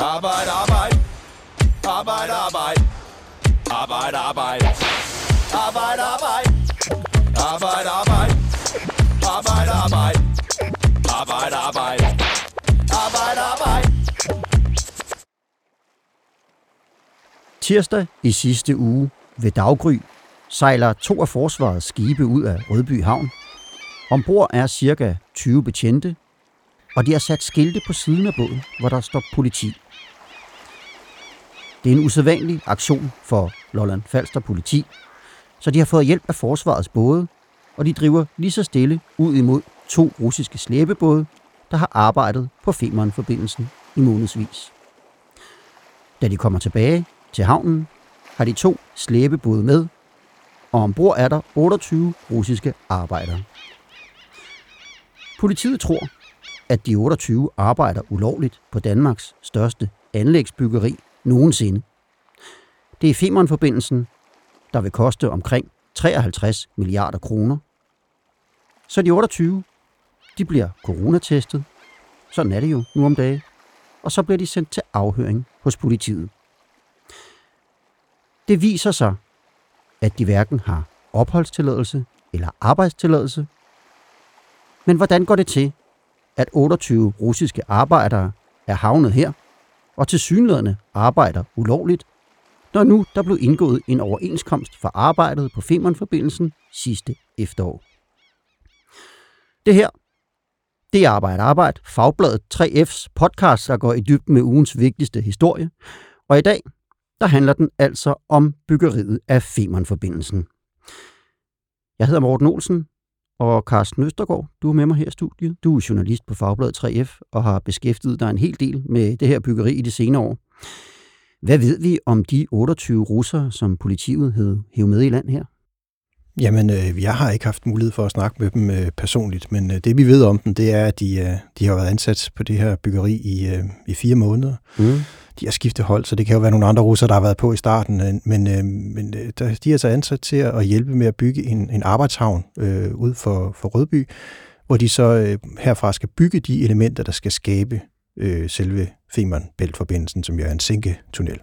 Arbejde, arbejde. Arbejde, arbejde. Arbejde, arbejde. Arbejde, arbejde. Arbejde, arbejde. Arbejde, arbejde. Arbejde, arbejde. Arbejde, arbejde. Tirsdag i sidste uge ved daggry sejler to af forsvarets skibe ud af Rødby Havn. Ombord er cirka 20 betjente, og de har sat skilte på siden af båden, hvor der står politi. Det er en usædvanlig aktion for Lolland Falster politi, så de har fået hjælp af forsvarets både, og de driver lige så stille ud imod to russiske slæbebåde, der har arbejdet på Femern-forbindelsen i månedsvis. Da de kommer tilbage til havnen, har de to slæbebåde med, og ombord er der 28 russiske arbejdere. Politiet tror, at de 28 arbejder ulovligt på Danmarks største anlægsbyggeri nogensinde. Det er Femern-forbindelsen, der vil koste omkring 53 milliarder kroner. Så de 28, de bliver coronatestet. Sådan er det jo nu om dagen. Og så bliver de sendt til afhøring hos politiet. Det viser sig, at de hverken har opholdstilladelse eller arbejdstilladelse. Men hvordan går det til, at 28 russiske arbejdere er havnet her, og til synlædende arbejder ulovligt, når nu der blev indgået en overenskomst for arbejdet på Femernforbindelsen sidste efterår. Det her, det er Arbejde Arbejde, Fagbladet 3F's podcast, der går i dybden med ugens vigtigste historie. Og i dag, der handler den altså om byggeriet af Femernforbindelsen. Jeg hedder Morten Olsen, og Carsten Østergaard, du er med mig her i studiet. Du er journalist på Fagbladet 3F og har beskæftiget dig en hel del med det her byggeri i de senere år. Hvad ved vi om de 28 russere, som politiet havde hævet med i land her? Jamen, øh, jeg har ikke haft mulighed for at snakke med dem øh, personligt, men øh, det vi ved om dem, det er, at de, øh, de har været ansat på det her byggeri i, øh, i fire måneder. Mm. De har skiftet hold, så det kan jo være nogle andre russere, der har været på i starten, øh, men, øh, men øh, der, de er altså ansat til at hjælpe med at bygge en, en arbejdshavn øh, ud for, for Rødby, hvor de så øh, herfra skal bygge de elementer, der skal skabe øh, selve Femern-bæltforbindelsen, som jo er en sænketunnel.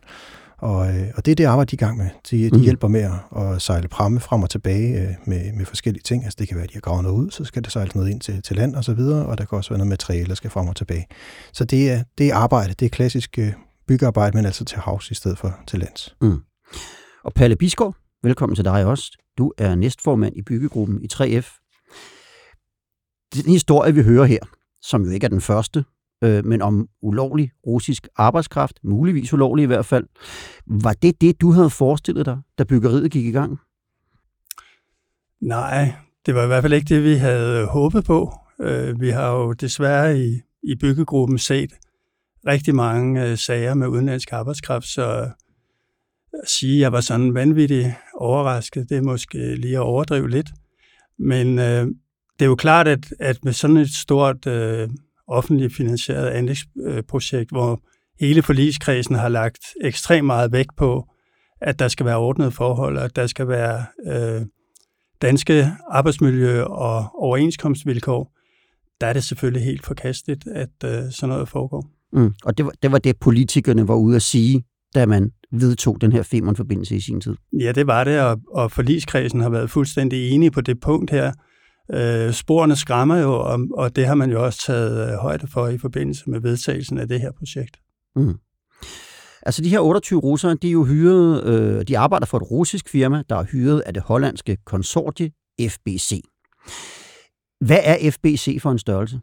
Og, øh, og det er det arbejde, de er i gang med. De, de mm. hjælper med at, at sejle pramme frem og tilbage øh, med, med forskellige ting. Altså det kan være, at de har gravet noget ud, så skal det sejle noget ind til, til land og så videre, og der kan også være noget materiale, der skal frem og tilbage. Så det er, det er arbejde, det er klassisk øh, byggearbejde, men altså til havs i stedet for til lands. Mm. Og Palle Bisgaard, velkommen til dig også. Du er næstformand i byggegruppen i 3F. Den historie, vi hører her, som jo ikke er den første, øh, men om ulovlig russisk arbejdskraft, muligvis ulovlig i hvert fald. Var det det, du havde forestillet dig, da byggeriet gik i gang? Nej, det var i hvert fald ikke det, vi havde håbet på. Øh, vi har jo desværre i, i byggegruppen set rigtig mange øh, sager med udenlandsk arbejdskraft, så øh, at sige, at jeg var sådan vanvittigt overrasket, det er måske lige at overdrive lidt. Men øh, det er jo klart, at, at med sådan et stort øh, offentligt finansieret anlægsprojekt, hvor hele forligskredsen har lagt ekstremt meget vægt på, at der skal være ordnet forhold, og at der skal være øh, danske arbejdsmiljø- og overenskomstvilkår, der er det selvfølgelig helt forkasteligt, at øh, sådan noget foregår. Mm. Og det var, det var det, politikerne var ude at sige, da man vedtog den her Femern-forbindelse i sin tid. Ja, det var det, og, og forligskredsen har været fuldstændig enige på det punkt her. Øh, sporene skræmmer jo, og, og det har man jo også taget øh, højde for i forbindelse med vedtagelsen af det her projekt. Mm. Altså de her 28 russere, de er jo hyret, øh, de arbejder for et russisk firma, der er hyret af det hollandske konsortie FBC. Hvad er FBC for en størrelse?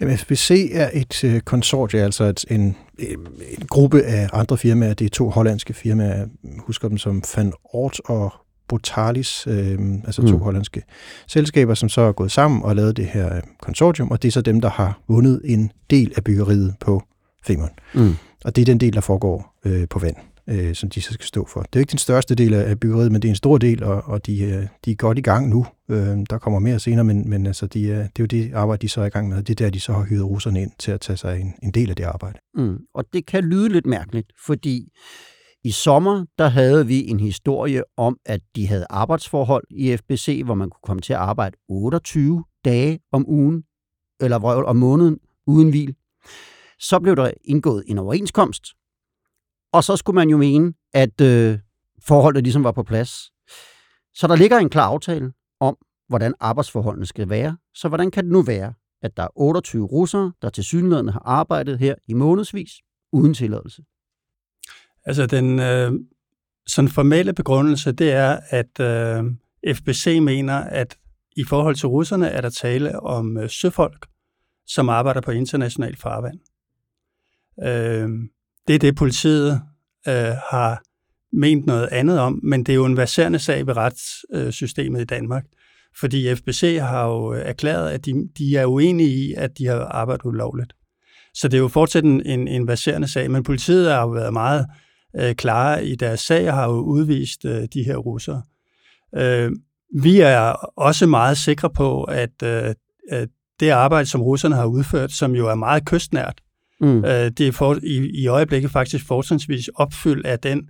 Jamen, FBC er et øh, konsortie, altså et, en, en gruppe af andre firmaer. Det er to hollandske firmaer. Jeg husker dem som Van Ort og Botalis, øh, altså to mm. hollandske selskaber, som så er gået sammen og lavet det her øh, konsortium, og det er så dem, der har vundet en del af byggeriet på Femern. Mm. Og det er den del, der foregår øh, på vand, øh, som de så skal stå for. Det er ikke den største del af byggeriet, men det er en stor del, og, og de, øh, de er godt i gang nu. Øh, der kommer mere senere, men, men altså, de, øh, det er jo det arbejde, de så er i gang med. Det er der, de så har hyret russerne ind til at tage sig en, en del af det arbejde. Mm. Og det kan lyde lidt mærkeligt, fordi i sommer, der havde vi en historie om, at de havde arbejdsforhold i FBC, hvor man kunne komme til at arbejde 28 dage om ugen, eller om måneden, uden hvil. Så blev der indgået en overenskomst, og så skulle man jo mene, at øh, forholdet ligesom var på plads. Så der ligger en klar aftale om, hvordan arbejdsforholdene skal være. Så hvordan kan det nu være, at der er 28 russere, der til synligheden har arbejdet her i månedsvis uden tilladelse? Altså den øh, sådan formelle begrundelse, det er, at øh, FBC mener, at i forhold til russerne er der tale om øh, søfolk, som arbejder på international farvand. Øh, det er det, politiet øh, har ment noget andet om, men det er jo en verserende sag ved retssystemet øh, i Danmark. Fordi FBC har jo øh, erklæret, at de, de er uenige i, at de har arbejdet ulovligt. Så det er jo fortsat en, en, en verserende sag, men politiet har jo været meget øh, klare i deres sag og har jo udvist øh, de her russere. Øh, vi er også meget sikre på, at øh, det arbejde, som russerne har udført, som jo er meget kystnært, mm. øh, det er for, i, i øjeblikket faktisk fortrinsvis opfyldt af den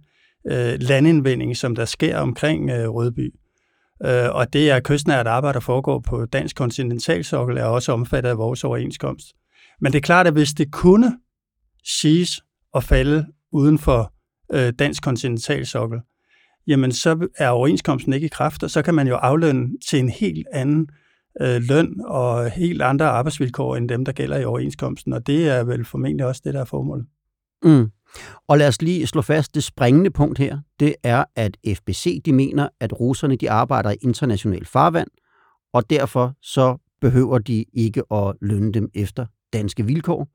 øh, landindvinding, som der sker omkring øh, Rødby. Øh, og det er kystnært arbejde, der foregår på dansk kontinentalsokkel, er også omfattet af vores overenskomst. Men det er klart, at hvis det kunne siges at falde uden for øh, dansk kontinentalsokkel, jamen så er overenskomsten ikke i kraft, og så kan man jo aflønne til en helt anden øh, Øh, løn og helt andre arbejdsvilkår end dem, der gælder i overenskomsten, og det er vel formentlig også det, der er formålet. Mm. Og lad os lige slå fast, det springende punkt her, det er, at FBC de mener, at russerne de arbejder i international farvand, og derfor så behøver de ikke at lønne dem efter danske vilkår.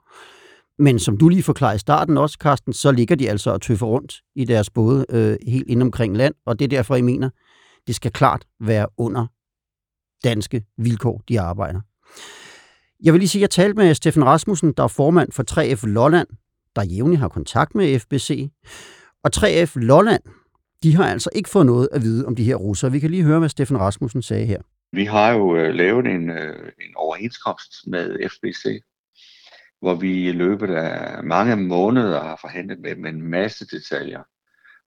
Men som du lige forklarede i starten også, Carsten, så ligger de altså og tøffer rundt i deres både øh, helt ind omkring land, og det er derfor, jeg mener, det skal klart være under danske vilkår, de arbejder. Jeg vil lige sige, at jeg talte med Steffen Rasmussen, der er formand for 3F Lolland, der jævnligt har kontakt med FBC. Og 3F Lolland, de har altså ikke fået noget at vide om de her russere. Vi kan lige høre, hvad Steffen Rasmussen sagde her. Vi har jo øh, lavet en, øh, en overenskomst med FBC, hvor vi i løbet af mange måneder har forhandlet med dem en masse detaljer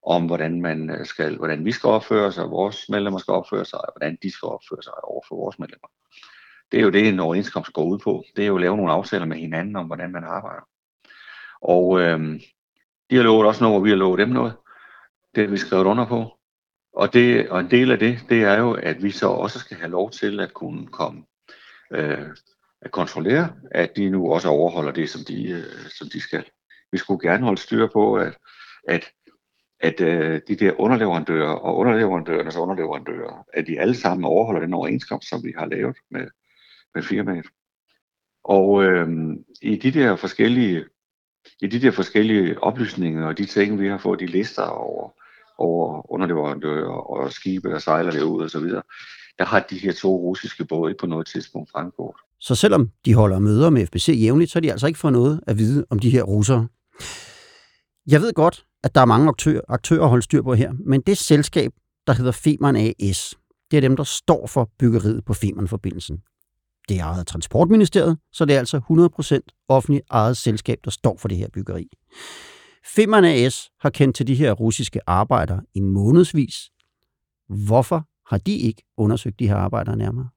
om, hvordan, man øh, skal, hvordan vi skal opføre sig, vores medlemmer skal opføre sig, og hvordan de skal opføre sig over for vores medlemmer. Det er jo det, en overenskomst går ud på. Det er jo at lave nogle aftaler med hinanden om, hvordan man arbejder. Og øh, de har lovet også noget, og vi har lovet dem noget. Det har vi skrevet under på. Og, det, og en del af det, det er jo, at vi så også skal have lov til at kunne komme øh, at kontrollere, at de nu også overholder det, som de, øh, som de skal. Vi skulle gerne holde styr på, at, at, at øh, de der underleverandører og underleverandørernes underleverandører, at de alle sammen overholder den overenskomst, som vi har lavet med, med firmaet. Og øh, i de der forskellige i de der forskellige oplysninger og de ting, vi har fået, de lister over, over underleverandører og skibe, der sejler derud og så videre, der har de her to russiske både ikke på noget tidspunkt fremgået. Så selvom de holder møder med FBC jævnligt, så har de altså ikke fået noget at vide om de her russere. Jeg ved godt, at der er mange aktører, aktører at holde styr på her, men det selskab, der hedder Femern AS, det er dem, der står for byggeriet på Femern-forbindelsen. Det er ejet af Transportministeriet, så det er altså 100% offentligt ejet selskab, der står for det her byggeri. Femern AS har kendt til de her russiske arbejdere i månedsvis. Hvorfor har de ikke undersøgt de her arbejdere nærmere?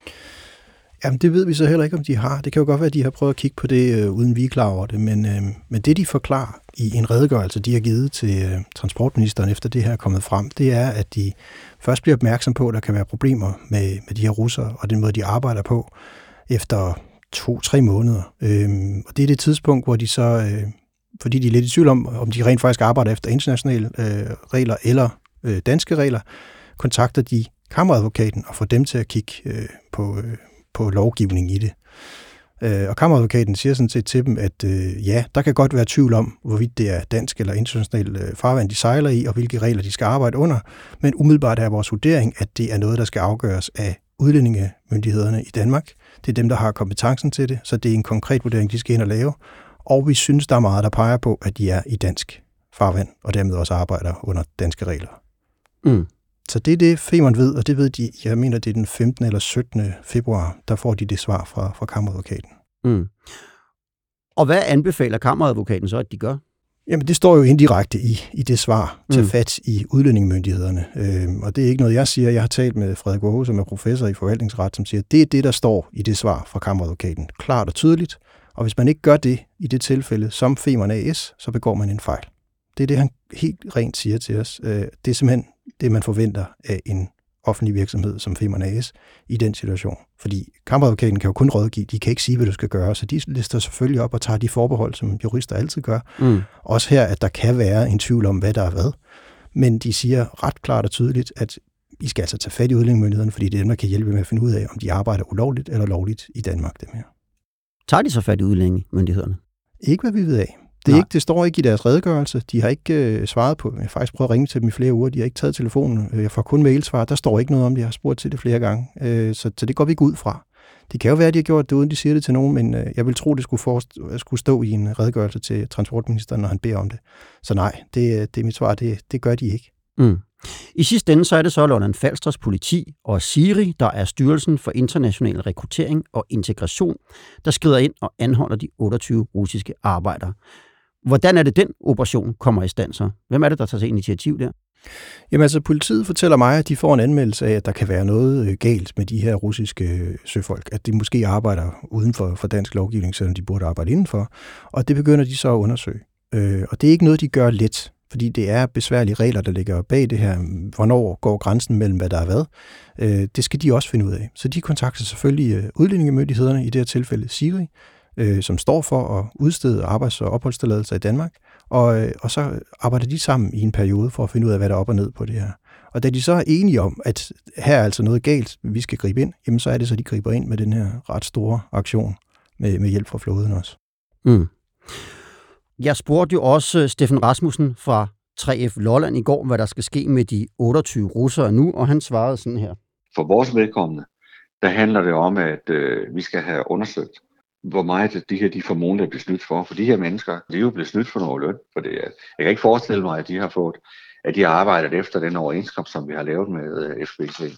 Jamen, det ved vi så heller ikke, om de har. Det kan jo godt være, at de har prøvet at kigge på det, øh, uden vi er klar over det. Men, øh, men det, de forklarer i en redegørelse, de har givet til øh, transportministeren, efter det her er kommet frem, det er, at de først bliver opmærksom på, at der kan være problemer med, med de her russere, og den måde, de arbejder på efter to-tre måneder. Øh, og det er det tidspunkt, hvor de så, øh, fordi de er lidt i tvivl om, om de rent faktisk arbejder efter internationale øh, regler eller øh, danske regler, kontakter de kammeradvokaten og får dem til at kigge øh, på, øh, på lovgivning i det. Øh, og kammeradvokaten siger sådan set til dem, at øh, ja, der kan godt være tvivl om, hvorvidt det er dansk eller international øh, farvand, de sejler i, og hvilke regler de skal arbejde under. Men umiddelbart er vores vurdering, at det er noget, der skal afgøres af udlændingemyndighederne i Danmark. Det er dem, der har kompetencen til det, så det er en konkret vurdering, de skal ind og lave. Og vi synes, der er meget, der peger på, at de er i dansk farvand, og dermed også arbejder under danske regler. Mm. Så det er det, Femern ved, og det ved de, jeg mener, det er den 15. eller 17. februar, der får de det svar fra, fra kammeradvokaten. Mm. Og hvad anbefaler kammeradvokaten så, at de gør? Jamen, det står jo indirekte i, i det svar til mm. fat i udlændingemyndighederne. Øhm, og det er ikke noget, jeg siger. Jeg har talt med Frederik Aarhus, som er professor i forvaltningsret, som siger, at det er det, der står i det svar fra kammeradvokaten. Klart og tydeligt. Og hvis man ikke gør det i det tilfælde som Femern AS, så begår man en fejl. Det er det, han helt rent siger til os. Øh, det er simpelthen det, man forventer af en offentlig virksomhed som Femern AS i den situation. Fordi kammeradvokaten kan jo kun rådgive, de kan ikke sige, hvad du skal gøre, så de lister selvfølgelig op og tager de forbehold, som jurister altid gør. Mm. Også her, at der kan være en tvivl om, hvad der er hvad. Men de siger ret klart og tydeligt, at I skal altså tage fat i udlændingemyndighederne, fordi det er dem, der kan hjælpe med at finde ud af, om de arbejder ulovligt eller lovligt i Danmark. Dem her. Tager de så fat i udlændingemyndighederne? Ikke hvad vi ved af. Det, er ikke, det står ikke i deres redegørelse. De har ikke øh, svaret på Jeg har faktisk prøvet at ringe til dem i flere uger. De har ikke taget telefonen. Øh, jeg får kun mailsvar. Der står ikke noget om det. Jeg har spurgt til det flere gange. Øh, så, så det går vi ikke ud fra. Det kan jo være, at de har gjort det, uden de siger det til nogen, men øh, jeg vil tro, det skulle, forst- skulle stå i en redegørelse til transportministeren, når han beder om det. Så nej, det, det er mit svar. Det, det gør de ikke. Mm. I sidste ende så er det så Lolland Falsters politi og SIRI, der er Styrelsen for International Rekruttering og Integration, der skrider ind og anholder de 28 russiske arbejdere. Hvordan er det, den operation kommer i stand så? Hvem er det, der tager sig initiativ der? Jamen altså, politiet fortæller mig, at de får en anmeldelse af, at der kan være noget øh, galt med de her russiske øh, søfolk. At de måske arbejder uden for, for dansk lovgivning, selvom de burde arbejde indenfor. Og det begynder de så at undersøge. Øh, og det er ikke noget, de gør let, fordi det er besværlige regler, der ligger bag det her. Hvornår går grænsen mellem, hvad der er hvad? Øh, det skal de også finde ud af. Så de kontakter selvfølgelig udlændingemyndighederne, i det her tilfælde Siri, øh, som står for at udstede arbejds- og opholdstilladelser i Danmark, og, øh, og så arbejder de sammen i en periode for at finde ud af, hvad der er op og ned på det her. Og da de så er enige om, at her er altså noget galt, vi skal gribe ind, jamen så er det så, de griber ind med den her ret store aktion med, med hjælp fra flåden også. Mm. Jeg spurgte jo også øh, Steffen Rasmussen fra 3F Lolland i går, hvad der skal ske med de 28 russere nu, og han svarede sådan her. For vores vedkommende, der handler det om, at øh, vi skal have undersøgt, hvor meget de her de får er blevet snydt for. For de her mennesker, de er jo blevet snydt for noget løn. For det, jeg kan ikke forestille mig, at de har fået, at de har arbejdet efter den overenskomst, som vi har lavet med øh, FBC.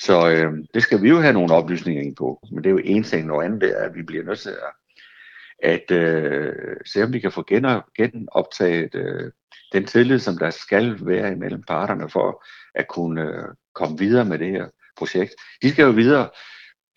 Så øh, det skal vi jo have nogle oplysninger ind på. Men det er jo en ting, og andet er, at vi bliver nødt til at, at øh, se, om vi kan få genoptaget øh, den tillid, som der skal være imellem parterne for at kunne øh, komme videre med det her projekt. De skal jo videre.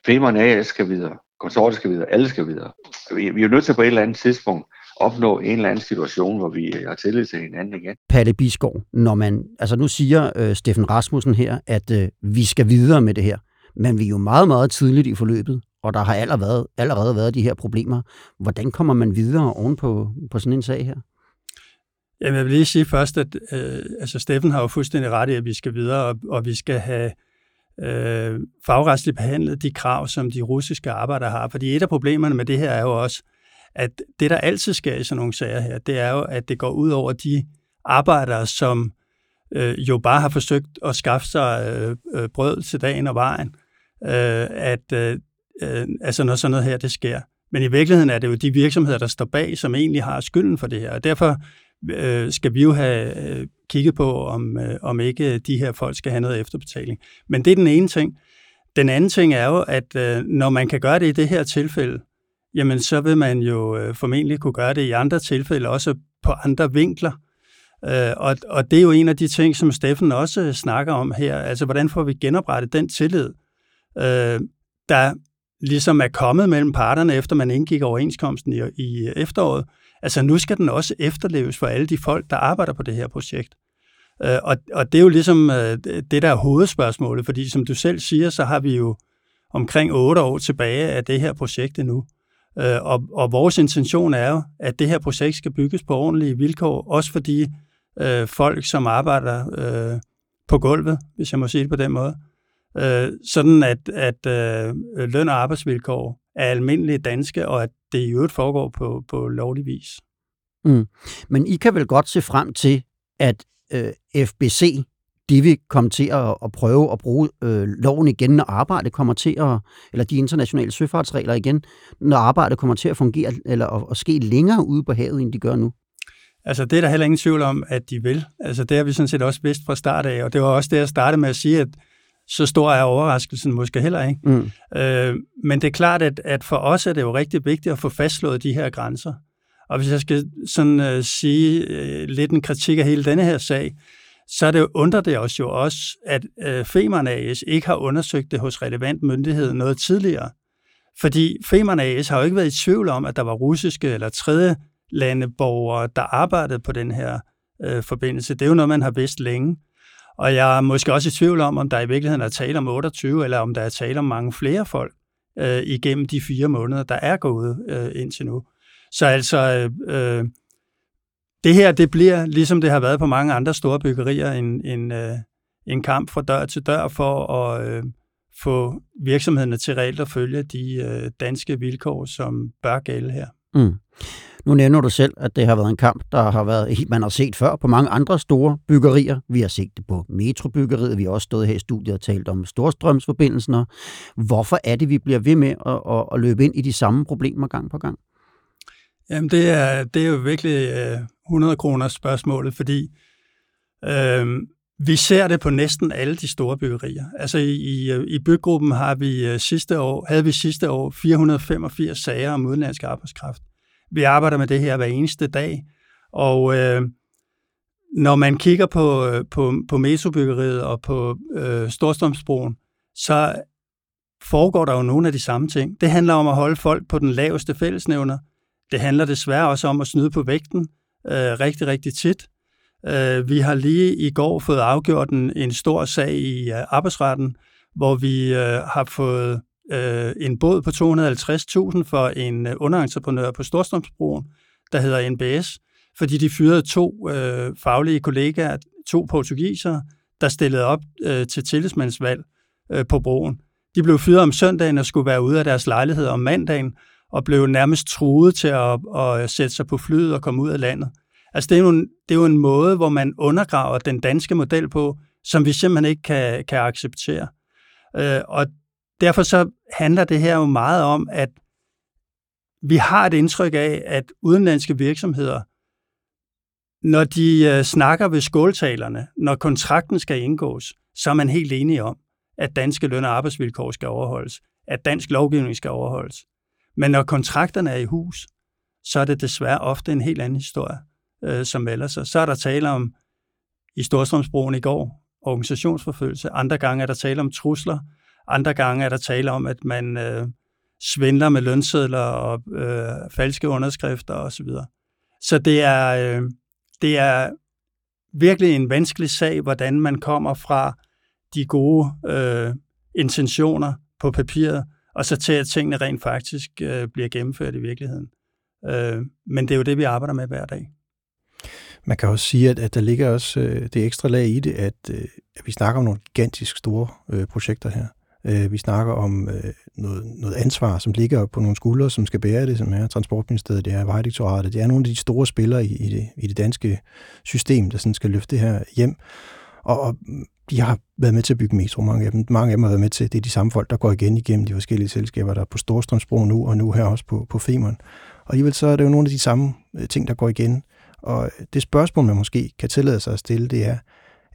Femern AS skal videre konsortiet skal videre, alle skal videre. Vi, vi er jo nødt til på et eller andet tidspunkt opnå en eller anden situation, hvor vi har tillid til hinanden igen. Palle Biskov, når man, altså nu siger øh, Steffen Rasmussen her, at øh, vi skal videre med det her, men vi er jo meget, meget tidligt i forløbet, og der har allerede, allerede været de her problemer. Hvordan kommer man videre oven på, på sådan en sag her? Jamen, jeg vil lige sige først, at øh, altså Steffen har jo fuldstændig ret i, at vi skal videre, og, og vi skal have øh, fagretsligt behandlet de krav, som de russiske arbejdere har. Fordi et af problemerne med det her er jo også, at det, der altid sker i sådan nogle sager her, det er jo, at det går ud over de arbejdere, som øh, jo bare har forsøgt at skaffe sig øh, øh, brød til dagen og vejen, øh, at øh, øh, altså når sådan noget her, det sker. Men i virkeligheden er det jo de virksomheder, der står bag, som egentlig har skylden for det her. Og derfor øh, skal vi jo have øh, kigget på, om, øh, om ikke de her folk skal have noget efterbetaling. Men det er den ene ting. Den anden ting er jo, at øh, når man kan gøre det i det her tilfælde, jamen så vil man jo øh, formentlig kunne gøre det i andre tilfælde, også på andre vinkler. Øh, og, og det er jo en af de ting, som Steffen også snakker om her. Altså, hvordan får vi genoprettet den tillid, øh, der ligesom er kommet mellem parterne, efter man indgik overenskomsten i, i efteråret, Altså nu skal den også efterleves for alle de folk, der arbejder på det her projekt. Øh, og, og det er jo ligesom øh, det, der er hovedspørgsmålet, fordi som du selv siger, så har vi jo omkring otte år tilbage af det her projekt endnu. Øh, og, og vores intention er jo, at det her projekt skal bygges på ordentlige vilkår, også fordi øh, folk, som arbejder øh, på gulvet, hvis jeg må sige det på den måde, øh, sådan at, at øh, løn- og arbejdsvilkår er almindelige danske, og at det i øvrigt foregår på, på lovlig vis. Mm. Men I kan vel godt se frem til, at øh, FBC de vil komme til at, at prøve at bruge øh, loven igen, når arbejdet kommer til at, eller de internationale søfartsregler igen, når arbejdet kommer til at fungere, eller at, at ske længere ude på havet, end de gør nu? Altså, det er der heller ingen tvivl om, at de vil. Altså, det har vi sådan set også vidst fra start af, og det var også det, jeg startede med at sige, at så stor er overraskelsen måske heller ikke. Mm. Øh, men det er klart, at, at for os er det jo rigtig vigtigt at få fastslået de her grænser. Og hvis jeg skal sådan uh, sige uh, lidt en kritik af hele denne her sag, så er det undrer det os jo også, at uh, Femern AS ikke har undersøgt det hos relevant myndighed noget tidligere. Fordi Femern AS har jo ikke været i tvivl om, at der var russiske eller tredje landeborgere, der arbejdede på den her øh, forbindelse. Det er jo noget, man har vidst længe. Og jeg er måske også i tvivl om, om der i virkeligheden er tale om 28, eller om der er tale om mange flere folk øh, igennem de fire måneder, der er gået øh, indtil nu. Så altså, øh, det her, det bliver, ligesom det har været på mange andre store byggerier, en, en, øh, en kamp fra dør til dør for at øh, få virksomhederne til reelt at følge de øh, danske vilkår, som bør gælde her. Mm. Nu nævner du selv, at det har været en kamp, der har været, man har set før på mange andre store byggerier. Vi har set det på metrobyggeriet, vi har også stået her i studiet og talt om storstrømsforbindelsen. Hvorfor er det, vi bliver ved med at, at, at løbe ind i de samme problemer gang på gang? Jamen, det er, det er jo virkelig øh, 100 kroner spørgsmålet, fordi øh, vi ser det på næsten alle de store byggerier. Altså i, i, i byggruppen har vi øh, sidste år, havde vi sidste år 485 sager om udenlandsk arbejdskraft. Vi arbejder med det her hver eneste dag, og øh, når man kigger på, øh, på, på mesobyggeriet og på øh, Storstrømsbroen, så foregår der jo nogle af de samme ting. Det handler om at holde folk på den laveste fællesnævner. Det handler desværre også om at snyde på vægten øh, rigtig, rigtig tit. Øh, vi har lige i går fået afgjort en, en stor sag i øh, arbejdsretten, hvor vi øh, har fået øh, en båd på 250.000 for en øh, underentreprenør på Storstrømsbroen, der hedder NBS, fordi de fyrede to øh, faglige kollegaer, to portugisere, der stillede op øh, til tillidsmandsvalg øh, på broen. De blev fyret om søndagen og skulle være ude af deres lejlighed om mandagen, og blev nærmest truet til at, at øh, sætte sig på flyet og komme ud af landet. Altså det er, jo en, det er jo en måde, hvor man undergraver den danske model på, som vi simpelthen ikke kan, kan acceptere. Øh, og derfor så handler det her jo meget om, at vi har et indtryk af, at udenlandske virksomheder, når de øh, snakker ved skåltalerne, når kontrakten skal indgås, så er man helt enige om, at danske løn- og arbejdsvilkår skal overholdes, at dansk lovgivning skal overholdes. Men når kontrakterne er i hus, så er det desværre ofte en helt anden historie, øh, som melder sig. Så er der tale om, i Storstrømsbroen i går, organisationsforfølgelse. Andre gange er der tale om trusler. Andre gange er der tale om, at man øh, svindler med lønsedler og øh, falske underskrifter osv. Så, så det er, øh, det er virkelig en vanskelig sag, hvordan man kommer fra de gode øh, intentioner på papiret, og så til at tingene rent faktisk øh, bliver gennemført i virkeligheden. Øh, men det er jo det, vi arbejder med hver dag. Man kan også sige, at, at der ligger også øh, det ekstra lag i det, at, øh, at vi snakker om nogle gigantisk store øh, projekter her. Øh, vi snakker om øh, noget, noget ansvar, som ligger på nogle skuldre, som skal bære det, som er Transportministeriet, det er Vejdirektoratet, det er nogle af de store spillere i, i, det, i det danske system, der sådan skal løfte det her hjem. Og, og de har været med til at bygge metro, mange af dem. Mange af dem har været med til, det er de samme folk, der går igen igennem de forskellige selskaber, der er på Storstrømsbro nu, og nu her også på, på Femern. Og alligevel så er det jo nogle af de samme øh, ting, der går igen. Og det spørgsmål, man måske kan tillade sig at stille, det er,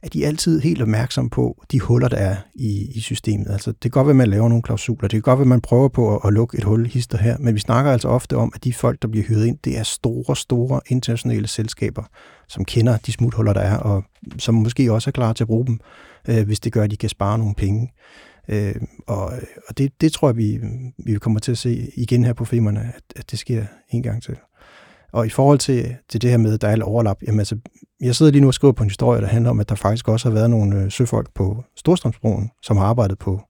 er de altid helt opmærksom på de huller, der er i, i systemet. Altså, det kan godt være, at man laver nogle klausuler, det kan godt være, at man prøver på at, at lukke et hul hister her, men vi snakker altså ofte om, at de folk, der bliver hyret ind, det er store, store internationale selskaber, som kender de smuthuller, der er, og som måske også er klar til at bruge dem, øh, hvis det gør, at de kan spare nogle penge. Øh, og og det, det tror jeg, vi, vi kommer til at se igen her på filmerne, at, at det sker en gang til. Og i forhold til, til det her med, at der er overlap, jamen altså, jeg sidder lige nu og skriver på en historie, der handler om, at der faktisk også har været nogle øh, søfolk på Storstrømsbroen, som har arbejdet på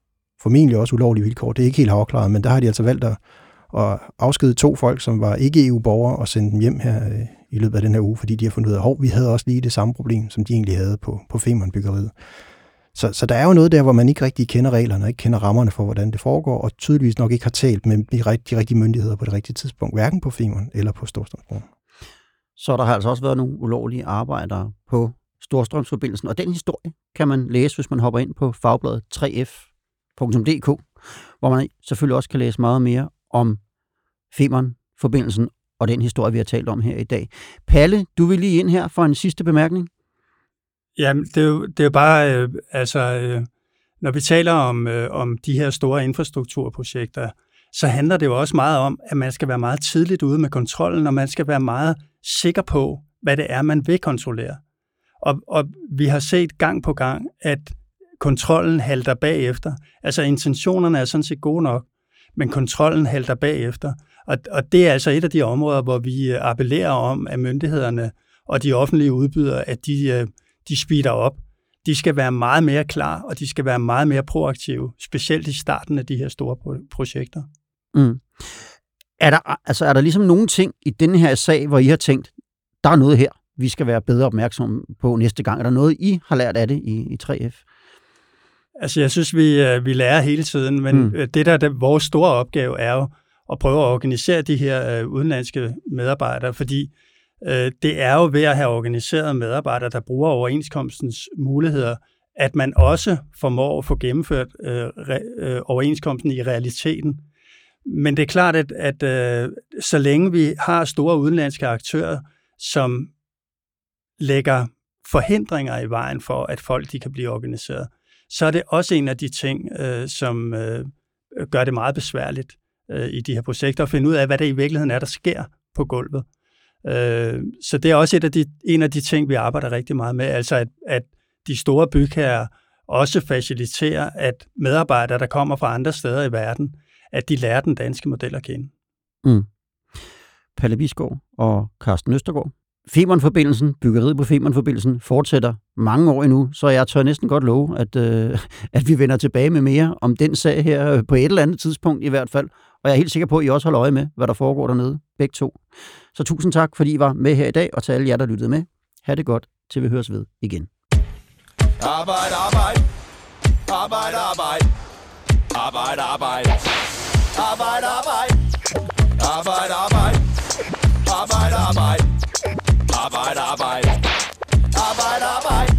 formentlig også ulovlige vilkår. Det er ikke helt afklaret, men der har de altså valgt at, at afskede to folk, som var ikke EU-borgere, og sende dem hjem her øh, i løbet af den her uge, fordi de har fundet ud af, at vi havde også lige det samme problem, som de egentlig havde på, på Femern-byggeriet. Så, så der er jo noget der, hvor man ikke rigtig kender reglerne, og ikke kender rammerne for, hvordan det foregår, og tydeligvis nok ikke har talt med de, de rigtige myndigheder på det rigtige tidspunkt, hverken på Femern eller på Storstrømsbroen. Så der har altså også været nogle ulovlige arbejdere på Storstrømsforbindelsen, og den historie kan man læse, hvis man hopper ind på fagbladet 3f.dk, hvor man selvfølgelig også kan læse meget mere om Femern-forbindelsen og den historie, vi har talt om her i dag. Palle, du vil lige ind her for en sidste bemærkning. Jamen, det er jo, det er jo bare, øh, altså, øh, når vi taler om, øh, om de her store infrastrukturprojekter, så handler det jo også meget om, at man skal være meget tidligt ude med kontrollen, og man skal være meget sikker på, hvad det er, man vil kontrollere. Og, og vi har set gang på gang, at kontrollen halter bagefter. Altså intentionerne er sådan set gode nok, men kontrollen halter bagefter. Og, og det er altså et af de områder, hvor vi øh, appellerer om, at myndighederne og de offentlige udbydere, at de, øh, de speeder op. De skal være meget mere klar, og de skal være meget mere proaktive, specielt i starten af de her store projekter. Mm. Er, der, altså, er der ligesom nogle ting i denne her sag, hvor I har tænkt, der er noget her, vi skal være bedre opmærksom på næste gang? Er der noget, I har lært af det i, i 3F? Altså, jeg synes, vi, øh, vi lærer hele tiden, men mm. det der er vores store opgave er jo at prøve at organisere de her øh, udenlandske medarbejdere, fordi øh, Øh, det er jo ved at have organiseret medarbejdere, der bruger overenskomstens muligheder, at man også formår at få gennemført øh, re, øh, overenskomsten i realiteten. Men det er klart, at, at øh, så længe vi har store udenlandske aktører, som lægger forhindringer i vejen for, at folk de kan blive organiseret, så er det også en af de ting, øh, som øh, gør det meget besværligt øh, i de her projekter, at finde ud af, hvad det i virkeligheden er, der sker på gulvet. Øh, så det er også et af de, en af de ting, vi arbejder rigtig meget med, altså at, at de store bygherrer også faciliterer, at medarbejdere, der kommer fra andre steder i verden, at de lærer den danske model at kende. Mm. Palle Bisgaard og Carsten Østergaard, Femernforbindelsen, byggeriet på Femernforbindelsen, fortsætter mange år endnu, så jeg tør næsten godt love, at, øh, at vi vender tilbage med mere om den sag her øh, på et eller andet tidspunkt i hvert fald. Og jeg er helt sikker på, at I også holder øje med, hvad der foregår dernede, begge to. Så tusind tak, fordi I var med her i dag, og til alle jer, der lyttede med. Ha' det godt, til vi høres ved igen. Arbejde, arbejde. Arbejde, arbejde. Arbejde, arbejde. Arbejde, arbejde. Arbejde, arbejde. Arbejde, arbejde. Arbejde, arbejde. Arbejde, arbejde.